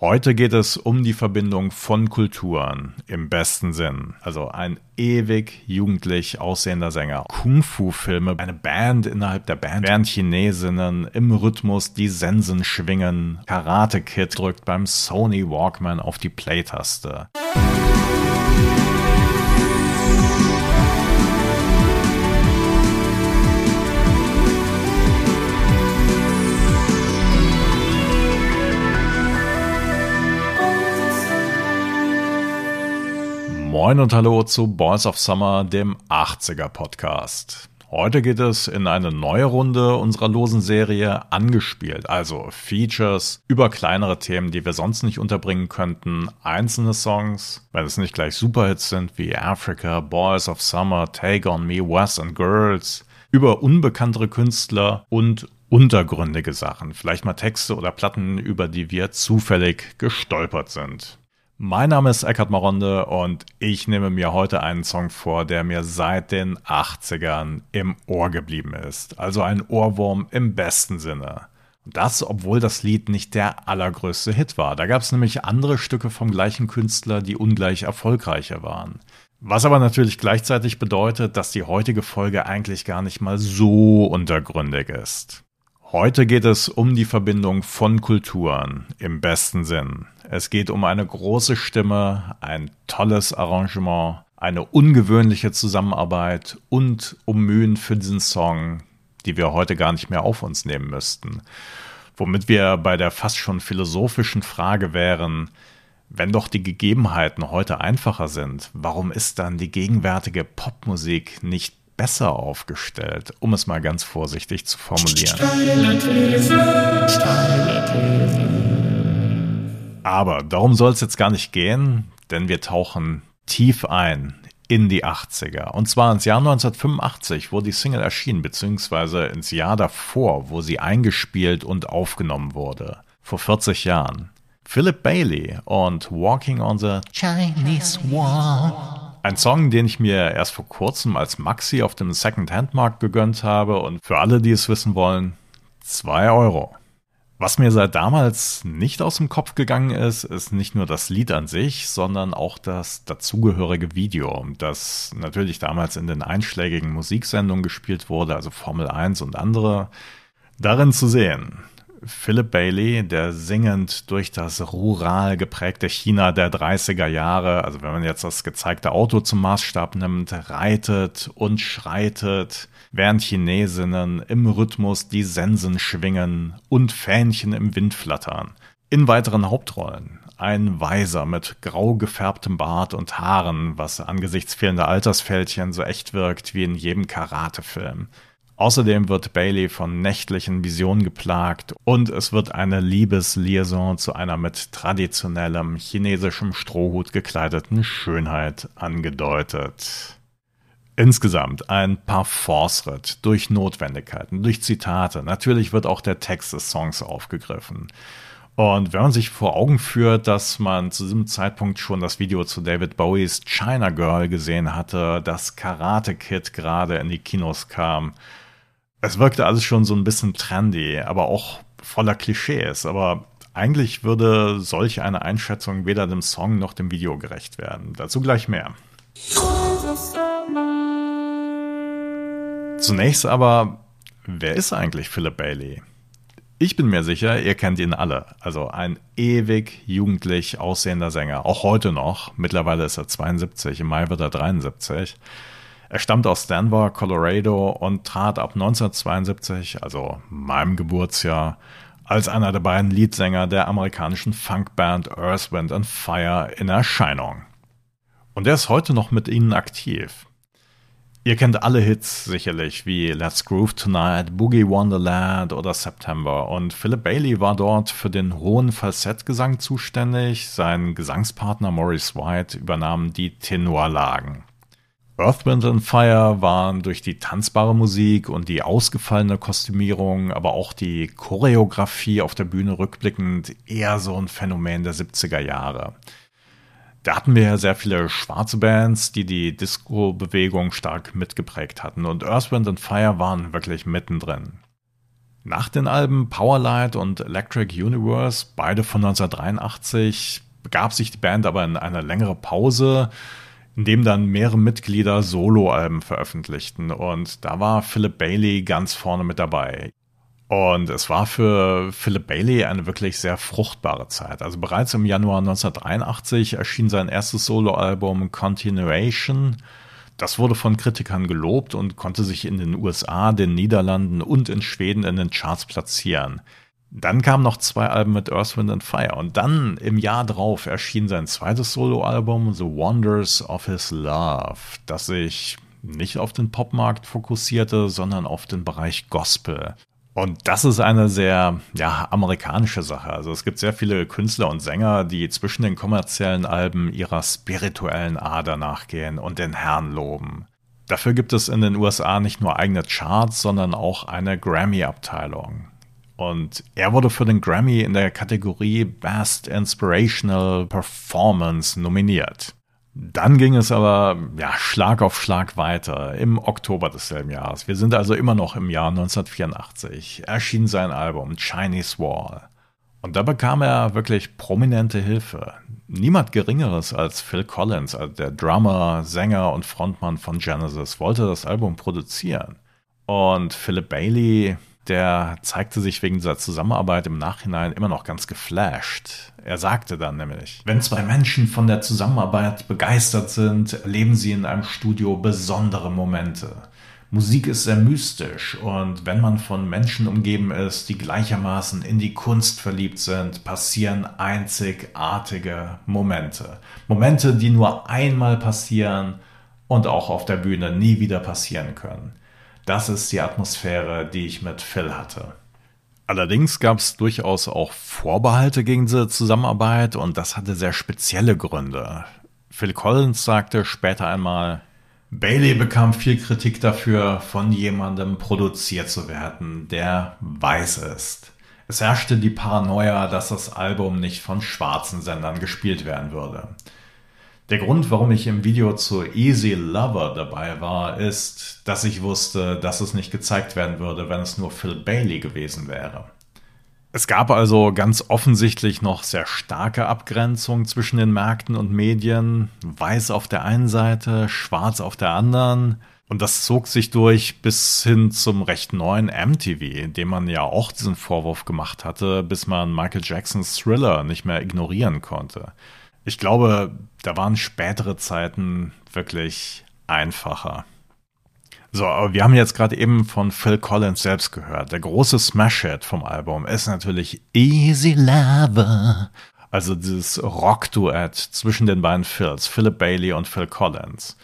Heute geht es um die Verbindung von Kulturen im besten Sinn. Also ein ewig jugendlich aussehender Sänger. Kung-Fu-Filme, eine Band innerhalb der Band, während Chinesinnen im Rhythmus die Sensen schwingen. Karate Kid drückt beim Sony Walkman auf die Play-Taste. Moin und hallo zu Boys of Summer, dem 80er Podcast. Heute geht es in eine neue Runde unserer losen Serie angespielt, also Features über kleinere Themen, die wir sonst nicht unterbringen könnten, einzelne Songs, wenn es nicht gleich Superhits sind wie Africa, Boys of Summer, Take on Me, West and Girls, über unbekanntere Künstler und untergründige Sachen, vielleicht mal Texte oder Platten, über die wir zufällig gestolpert sind. Mein Name ist Eckhard Maronde und ich nehme mir heute einen Song vor, der mir seit den 80ern im Ohr geblieben ist. Also ein Ohrwurm im besten Sinne. Und das, obwohl das Lied nicht der allergrößte Hit war. Da gab es nämlich andere Stücke vom gleichen Künstler, die ungleich erfolgreicher waren. Was aber natürlich gleichzeitig bedeutet, dass die heutige Folge eigentlich gar nicht mal so untergründig ist. Heute geht es um die Verbindung von Kulturen im besten Sinn. Es geht um eine große Stimme, ein tolles Arrangement, eine ungewöhnliche Zusammenarbeit und um Mühen für diesen Song, die wir heute gar nicht mehr auf uns nehmen müssten. Womit wir bei der fast schon philosophischen Frage wären, wenn doch die Gegebenheiten heute einfacher sind, warum ist dann die gegenwärtige Popmusik nicht besser aufgestellt, um es mal ganz vorsichtig zu formulieren. Aber darum soll es jetzt gar nicht gehen, denn wir tauchen tief ein in die 80er. Und zwar ins Jahr 1985, wo die Single erschien, beziehungsweise ins Jahr davor, wo sie eingespielt und aufgenommen wurde. Vor 40 Jahren. Philip Bailey und Walking on the Chinese Wall. Ein Song, den ich mir erst vor kurzem als Maxi auf dem Second-Hand-Markt gegönnt habe und für alle, die es wissen wollen, 2 Euro. Was mir seit damals nicht aus dem Kopf gegangen ist, ist nicht nur das Lied an sich, sondern auch das dazugehörige Video, das natürlich damals in den einschlägigen Musiksendungen gespielt wurde, also Formel 1 und andere, darin zu sehen. Philip Bailey, der singend durch das rural geprägte China der 30er Jahre, also wenn man jetzt das gezeigte Auto zum Maßstab nimmt, reitet und schreitet, während Chinesinnen im Rhythmus die Sensen schwingen und Fähnchen im Wind flattern. In weiteren Hauptrollen ein Weiser mit grau gefärbtem Bart und Haaren, was angesichts fehlender Altersfältchen so echt wirkt wie in jedem Karatefilm. Außerdem wird Bailey von nächtlichen Visionen geplagt und es wird eine Liebesliaison zu einer mit traditionellem chinesischem Strohhut gekleideten Schönheit angedeutet. Insgesamt ein Parforce-Ritt durch Notwendigkeiten, durch Zitate. Natürlich wird auch der Text des Songs aufgegriffen. Und wenn man sich vor Augen führt, dass man zu diesem Zeitpunkt schon das Video zu David Bowies China Girl gesehen hatte, dass Karate Kid gerade in die Kinos kam, es wirkte alles schon so ein bisschen trendy, aber auch voller Klischees. Aber eigentlich würde solch eine Einschätzung weder dem Song noch dem Video gerecht werden. Dazu gleich mehr. Zunächst aber, wer ist eigentlich Philip Bailey? Ich bin mir sicher, ihr kennt ihn alle. Also ein ewig jugendlich aussehender Sänger. Auch heute noch. Mittlerweile ist er 72, im Mai wird er 73. Er stammt aus Denver, Colorado und trat ab 1972, also meinem Geburtsjahr, als einer der beiden Leadsänger der amerikanischen Funkband Earth, Wind and Fire in Erscheinung. Und er ist heute noch mit ihnen aktiv. Ihr kennt alle Hits sicherlich, wie Let's Groove Tonight, Boogie Wonderland oder September. Und Philip Bailey war dort für den hohen Falsettgesang zuständig. Sein Gesangspartner Maurice White übernahm die Tenorlagen. Earth, Wind and Fire waren durch die tanzbare Musik und die ausgefallene Kostümierung, aber auch die Choreografie auf der Bühne rückblickend eher so ein Phänomen der 70er Jahre. Da hatten wir ja sehr viele schwarze Bands, die die Disco-Bewegung stark mitgeprägt hatten und Earth, Wind and Fire waren wirklich mittendrin. Nach den Alben Powerlight und Electric Universe, beide von 1983, begab sich die Band aber in eine längere Pause, in dem dann mehrere Mitglieder Soloalben veröffentlichten. Und da war Philip Bailey ganz vorne mit dabei. Und es war für Philip Bailey eine wirklich sehr fruchtbare Zeit. Also bereits im Januar 1983 erschien sein erstes Soloalbum Continuation. Das wurde von Kritikern gelobt und konnte sich in den USA, den Niederlanden und in Schweden in den Charts platzieren. Dann kamen noch zwei Alben mit Earth, Wind and Fire und dann im Jahr drauf erschien sein zweites Soloalbum The Wonders of His Love, das sich nicht auf den Popmarkt fokussierte, sondern auf den Bereich Gospel. Und das ist eine sehr ja, amerikanische Sache. Also es gibt sehr viele Künstler und Sänger, die zwischen den kommerziellen Alben ihrer spirituellen Ader nachgehen und den Herrn loben. Dafür gibt es in den USA nicht nur eigene Charts, sondern auch eine Grammy-Abteilung. Und er wurde für den Grammy in der Kategorie Best Inspirational Performance nominiert. Dann ging es aber ja, Schlag auf Schlag weiter im Oktober desselben Jahres. Wir sind also immer noch im Jahr 1984. Erschien sein Album Chinese Wall. Und da bekam er wirklich prominente Hilfe. Niemand Geringeres als Phil Collins, also der Drummer, Sänger und Frontmann von Genesis, wollte das Album produzieren. Und Philip Bailey der zeigte sich wegen dieser Zusammenarbeit im Nachhinein immer noch ganz geflasht. Er sagte dann nämlich, wenn zwei Menschen von der Zusammenarbeit begeistert sind, erleben sie in einem Studio besondere Momente. Musik ist sehr mystisch und wenn man von Menschen umgeben ist, die gleichermaßen in die Kunst verliebt sind, passieren einzigartige Momente. Momente, die nur einmal passieren und auch auf der Bühne nie wieder passieren können. Das ist die Atmosphäre, die ich mit Phil hatte. Allerdings gab es durchaus auch Vorbehalte gegen diese Zusammenarbeit und das hatte sehr spezielle Gründe. Phil Collins sagte später einmal, Bailey bekam viel Kritik dafür, von jemandem produziert zu werden, der weiß ist. Es herrschte die Paranoia, dass das Album nicht von schwarzen Sendern gespielt werden würde. Der Grund, warum ich im Video zu Easy Lover dabei war, ist, dass ich wusste, dass es nicht gezeigt werden würde, wenn es nur Phil Bailey gewesen wäre. Es gab also ganz offensichtlich noch sehr starke Abgrenzung zwischen den Märkten und Medien. Weiß auf der einen Seite, schwarz auf der anderen. Und das zog sich durch bis hin zum recht neuen MTV, dem man ja auch diesen Vorwurf gemacht hatte, bis man Michael Jacksons Thriller nicht mehr ignorieren konnte. Ich glaube, da waren spätere Zeiten wirklich einfacher. So, aber wir haben jetzt gerade eben von Phil Collins selbst gehört. Der große Smash-Hit vom Album ist natürlich Easy Lover. Also dieses Rock-Duett zwischen den beiden Phils, Philip Bailey und Phil Collins.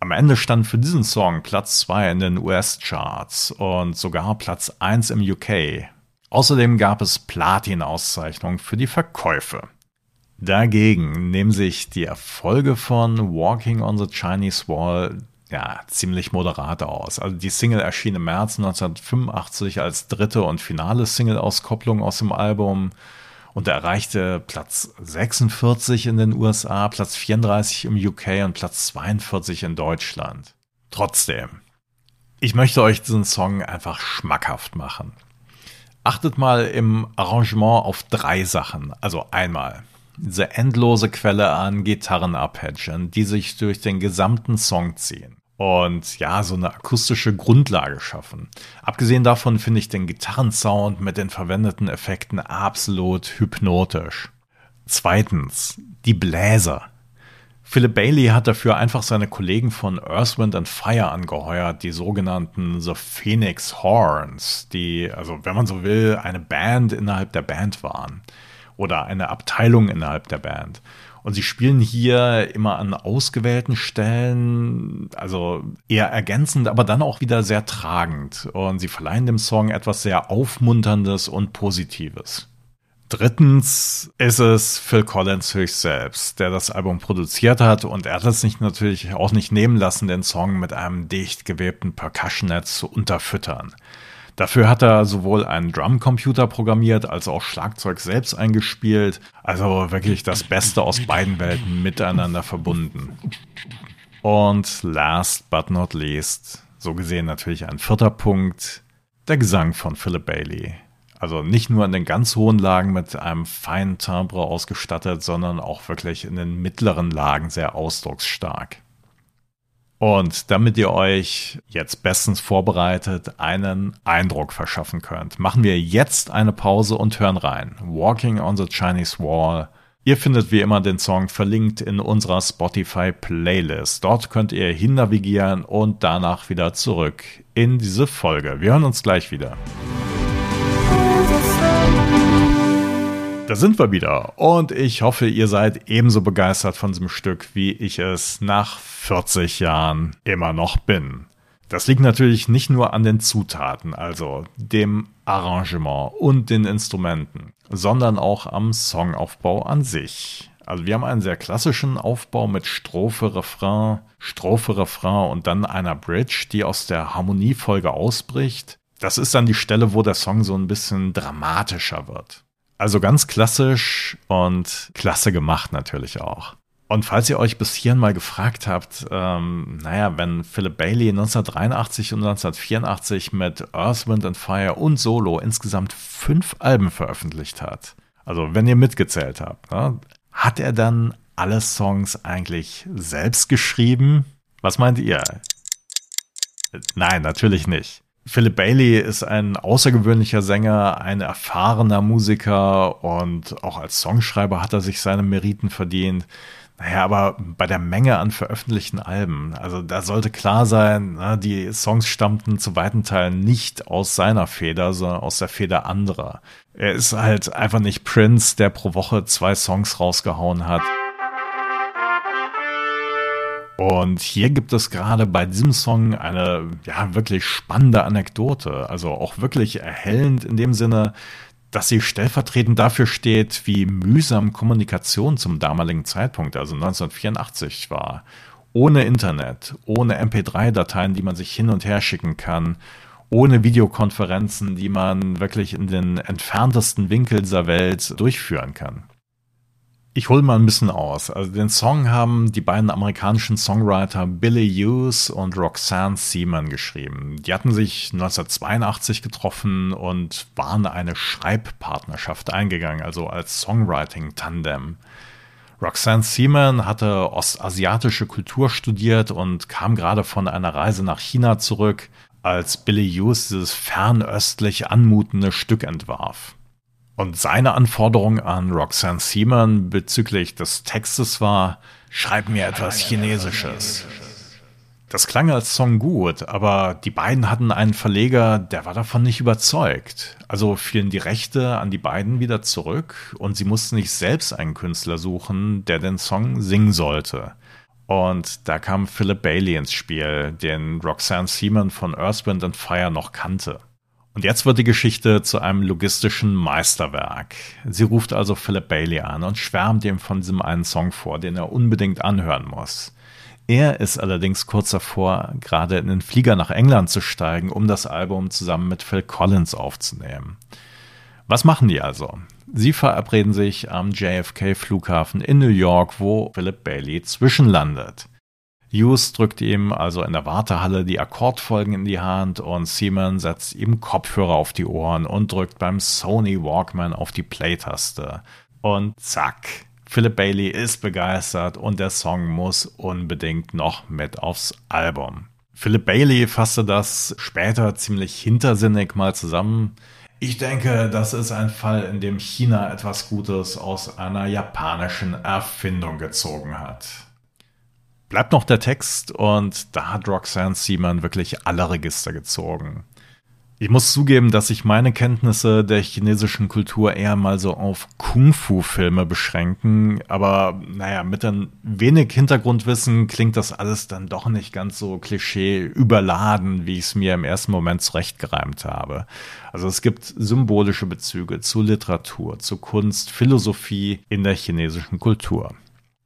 Am Ende stand für diesen Song Platz 2 in den US-Charts und sogar Platz 1 im UK. Außerdem gab es Platin-Auszeichnungen für die Verkäufe. Dagegen nehmen sich die Erfolge von Walking on the Chinese Wall ja, ziemlich moderat aus. Also die Single erschien im März 1985 als dritte und finale Single-Auskopplung aus dem Album und erreichte Platz 46 in den USA, Platz 34 im UK und Platz 42 in Deutschland. Trotzdem, ich möchte euch diesen Song einfach schmackhaft machen. Achtet mal im Arrangement auf drei Sachen. Also einmal, diese endlose Quelle an Gitarrenarpeggien, die sich durch den gesamten Song ziehen und ja, so eine akustische Grundlage schaffen. Abgesehen davon finde ich den Gitarrensound mit den verwendeten Effekten absolut hypnotisch. Zweitens, die Bläser. Philip Bailey hat dafür einfach seine Kollegen von Earth, Wind and Fire angeheuert, die sogenannten The Phoenix Horns, die, also wenn man so will, eine Band innerhalb der Band waren oder eine Abteilung innerhalb der Band. Und sie spielen hier immer an ausgewählten Stellen, also eher ergänzend, aber dann auch wieder sehr tragend. Und sie verleihen dem Song etwas sehr Aufmunterndes und Positives. Drittens ist es Phil Collins höchst selbst, der das Album produziert hat und er hat es sich natürlich auch nicht nehmen lassen, den Song mit einem dicht gewebten Percussion-Netz zu unterfüttern. Dafür hat er sowohl einen Drumcomputer programmiert als auch Schlagzeug selbst eingespielt. Also wirklich das Beste aus beiden Welten miteinander verbunden. Und last but not least, so gesehen natürlich ein vierter Punkt, der Gesang von Philip Bailey. Also nicht nur in den ganz hohen Lagen mit einem feinen Timbre ausgestattet, sondern auch wirklich in den mittleren Lagen sehr ausdrucksstark. Und damit ihr euch jetzt bestens vorbereitet einen Eindruck verschaffen könnt, machen wir jetzt eine Pause und hören rein. Walking on the Chinese Wall. Ihr findet wie immer den Song verlinkt in unserer Spotify Playlist. Dort könnt ihr hinnavigieren und danach wieder zurück in diese Folge. Wir hören uns gleich wieder. Da sind wir wieder und ich hoffe, ihr seid ebenso begeistert von diesem Stück, wie ich es nach 40 Jahren immer noch bin. Das liegt natürlich nicht nur an den Zutaten, also dem Arrangement und den Instrumenten, sondern auch am Songaufbau an sich. Also wir haben einen sehr klassischen Aufbau mit Strophe, Refrain, Strophe, Refrain und dann einer Bridge, die aus der Harmoniefolge ausbricht. Das ist dann die Stelle, wo der Song so ein bisschen dramatischer wird. Also ganz klassisch und klasse gemacht natürlich auch. Und falls ihr euch bis hierhin mal gefragt habt, ähm, naja, wenn Philip Bailey 1983 und 1984 mit Earth, Wind and Fire und Solo insgesamt fünf Alben veröffentlicht hat, also wenn ihr mitgezählt habt, ne, hat er dann alle Songs eigentlich selbst geschrieben? Was meint ihr? Nein, natürlich nicht. Philip Bailey ist ein außergewöhnlicher Sänger, ein erfahrener Musiker und auch als Songschreiber hat er sich seine Meriten verdient. Naja, aber bei der Menge an veröffentlichten Alben, also da sollte klar sein, die Songs stammten zu weiten Teilen nicht aus seiner Feder, sondern aus der Feder anderer. Er ist halt einfach nicht Prince, der pro Woche zwei Songs rausgehauen hat. Und hier gibt es gerade bei diesem Song eine ja wirklich spannende Anekdote, also auch wirklich erhellend in dem Sinne, dass sie stellvertretend dafür steht, wie mühsam Kommunikation zum damaligen Zeitpunkt, also 1984 war. Ohne Internet, ohne MP3-Dateien, die man sich hin und her schicken kann, ohne Videokonferenzen, die man wirklich in den entferntesten Winkel dieser Welt durchführen kann. Ich hole mal ein bisschen aus. Also den Song haben die beiden amerikanischen Songwriter Billy Hughes und Roxanne Seaman geschrieben. Die hatten sich 1982 getroffen und waren eine Schreibpartnerschaft eingegangen, also als Songwriting-Tandem. Roxanne Seaman hatte ostasiatische Kultur studiert und kam gerade von einer Reise nach China zurück, als Billy Hughes dieses fernöstlich anmutende Stück entwarf. Und seine Anforderung an Roxanne Seaman bezüglich des Textes war, schreib mir etwas Chinesisches. Das klang als Song gut, aber die beiden hatten einen Verleger, der war davon nicht überzeugt. Also fielen die Rechte an die beiden wieder zurück und sie mussten sich selbst einen Künstler suchen, der den Song singen sollte. Und da kam Philip Bailey ins Spiel, den Roxanne Seaman von Earth, Wind and Fire noch kannte. Und jetzt wird die Geschichte zu einem logistischen Meisterwerk. Sie ruft also Philip Bailey an und schwärmt ihm von diesem einen Song vor, den er unbedingt anhören muss. Er ist allerdings kurz davor, gerade in den Flieger nach England zu steigen, um das Album zusammen mit Phil Collins aufzunehmen. Was machen die also? Sie verabreden sich am JFK-Flughafen in New York, wo Philip Bailey zwischenlandet. Hughes drückt ihm also in der Wartehalle die Akkordfolgen in die Hand und Seaman setzt ihm Kopfhörer auf die Ohren und drückt beim Sony Walkman auf die Play-Taste. Und zack, Philip Bailey ist begeistert und der Song muss unbedingt noch mit aufs Album. Philip Bailey fasste das später ziemlich hintersinnig mal zusammen. Ich denke, das ist ein Fall, in dem China etwas Gutes aus einer japanischen Erfindung gezogen hat bleibt noch der Text und da hat Roxanne Seaman wirklich alle Register gezogen. Ich muss zugeben, dass sich meine Kenntnisse der chinesischen Kultur eher mal so auf Kung-Fu-Filme beschränken, aber naja, mit ein wenig Hintergrundwissen klingt das alles dann doch nicht ganz so klischee überladen, wie ich es mir im ersten Moment zurechtgereimt habe. Also es gibt symbolische Bezüge zu Literatur, zu Kunst, Philosophie in der chinesischen Kultur.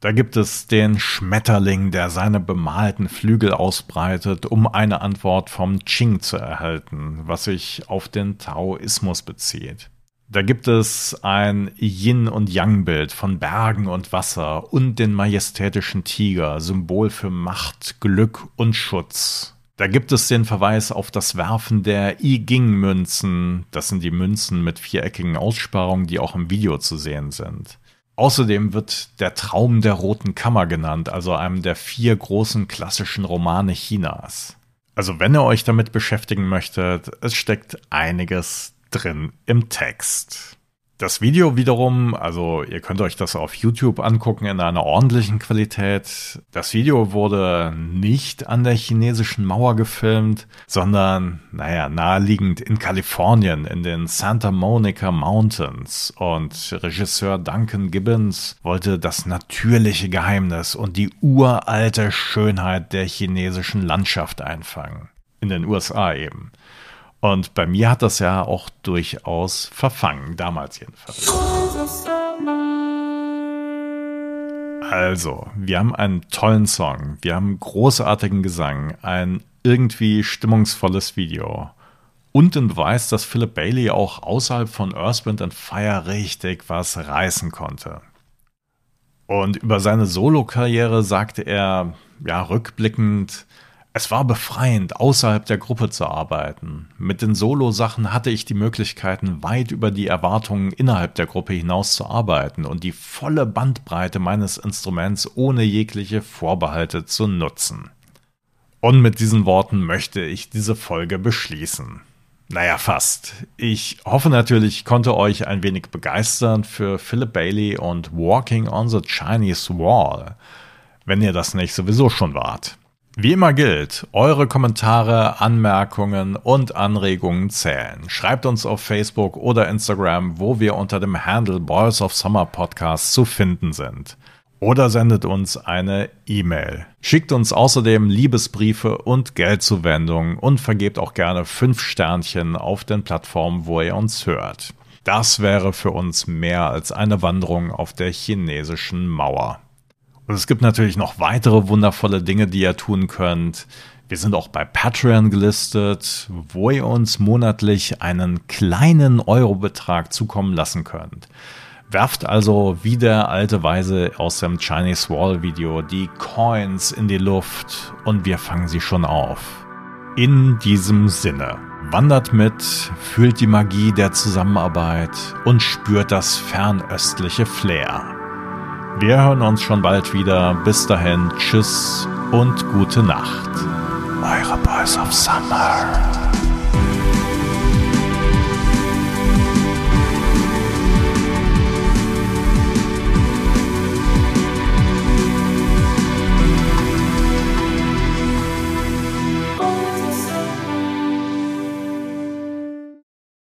Da gibt es den Schmetterling, der seine bemalten Flügel ausbreitet, um eine Antwort vom Qing zu erhalten, was sich auf den Taoismus bezieht. Da gibt es ein Yin- und Yang-Bild von Bergen und Wasser und den majestätischen Tiger, Symbol für Macht, Glück und Schutz. Da gibt es den Verweis auf das Werfen der I-Ging-Münzen. Das sind die Münzen mit viereckigen Aussparungen, die auch im Video zu sehen sind. Außerdem wird der Traum der Roten Kammer genannt, also einem der vier großen klassischen Romane Chinas. Also wenn ihr euch damit beschäftigen möchtet, es steckt einiges drin im Text. Das Video wiederum, also ihr könnt euch das auf YouTube angucken in einer ordentlichen Qualität. Das Video wurde nicht an der chinesischen Mauer gefilmt, sondern, naja, naheliegend in Kalifornien, in den Santa Monica Mountains. Und Regisseur Duncan Gibbons wollte das natürliche Geheimnis und die uralte Schönheit der chinesischen Landschaft einfangen. In den USA eben. Und bei mir hat das ja auch durchaus verfangen, damals jedenfalls. Also, wir haben einen tollen Song, wir haben großartigen Gesang, ein irgendwie stimmungsvolles Video und den Beweis, dass Philip Bailey auch außerhalb von Earth, Wind and Fire richtig was reißen konnte. Und über seine Solokarriere sagte er, ja, rückblickend, es war befreiend, außerhalb der Gruppe zu arbeiten. Mit den Solo-Sachen hatte ich die Möglichkeiten, weit über die Erwartungen innerhalb der Gruppe hinaus zu arbeiten und die volle Bandbreite meines Instruments ohne jegliche Vorbehalte zu nutzen. Und mit diesen Worten möchte ich diese Folge beschließen. Naja, fast. Ich hoffe natürlich, ich konnte euch ein wenig begeistern für Philip Bailey und Walking on the Chinese Wall, wenn ihr das nicht sowieso schon wart. Wie immer gilt, eure Kommentare, Anmerkungen und Anregungen zählen. Schreibt uns auf Facebook oder Instagram, wo wir unter dem Handle Boys of Summer Podcast zu finden sind. Oder sendet uns eine E-Mail. Schickt uns außerdem Liebesbriefe und Geldzuwendungen und vergebt auch gerne fünf Sternchen auf den Plattformen, wo ihr uns hört. Das wäre für uns mehr als eine Wanderung auf der chinesischen Mauer. Und es gibt natürlich noch weitere wundervolle Dinge, die ihr tun könnt. Wir sind auch bei Patreon gelistet, wo ihr uns monatlich einen kleinen Eurobetrag zukommen lassen könnt. Werft also wie der alte Weise aus dem Chinese Wall Video die Coins in die Luft und wir fangen sie schon auf. In diesem Sinne, wandert mit, fühlt die Magie der Zusammenarbeit und spürt das fernöstliche Flair. Wir hören uns schon bald wieder. Bis dahin, tschüss und gute Nacht. Eure Boys of Summer.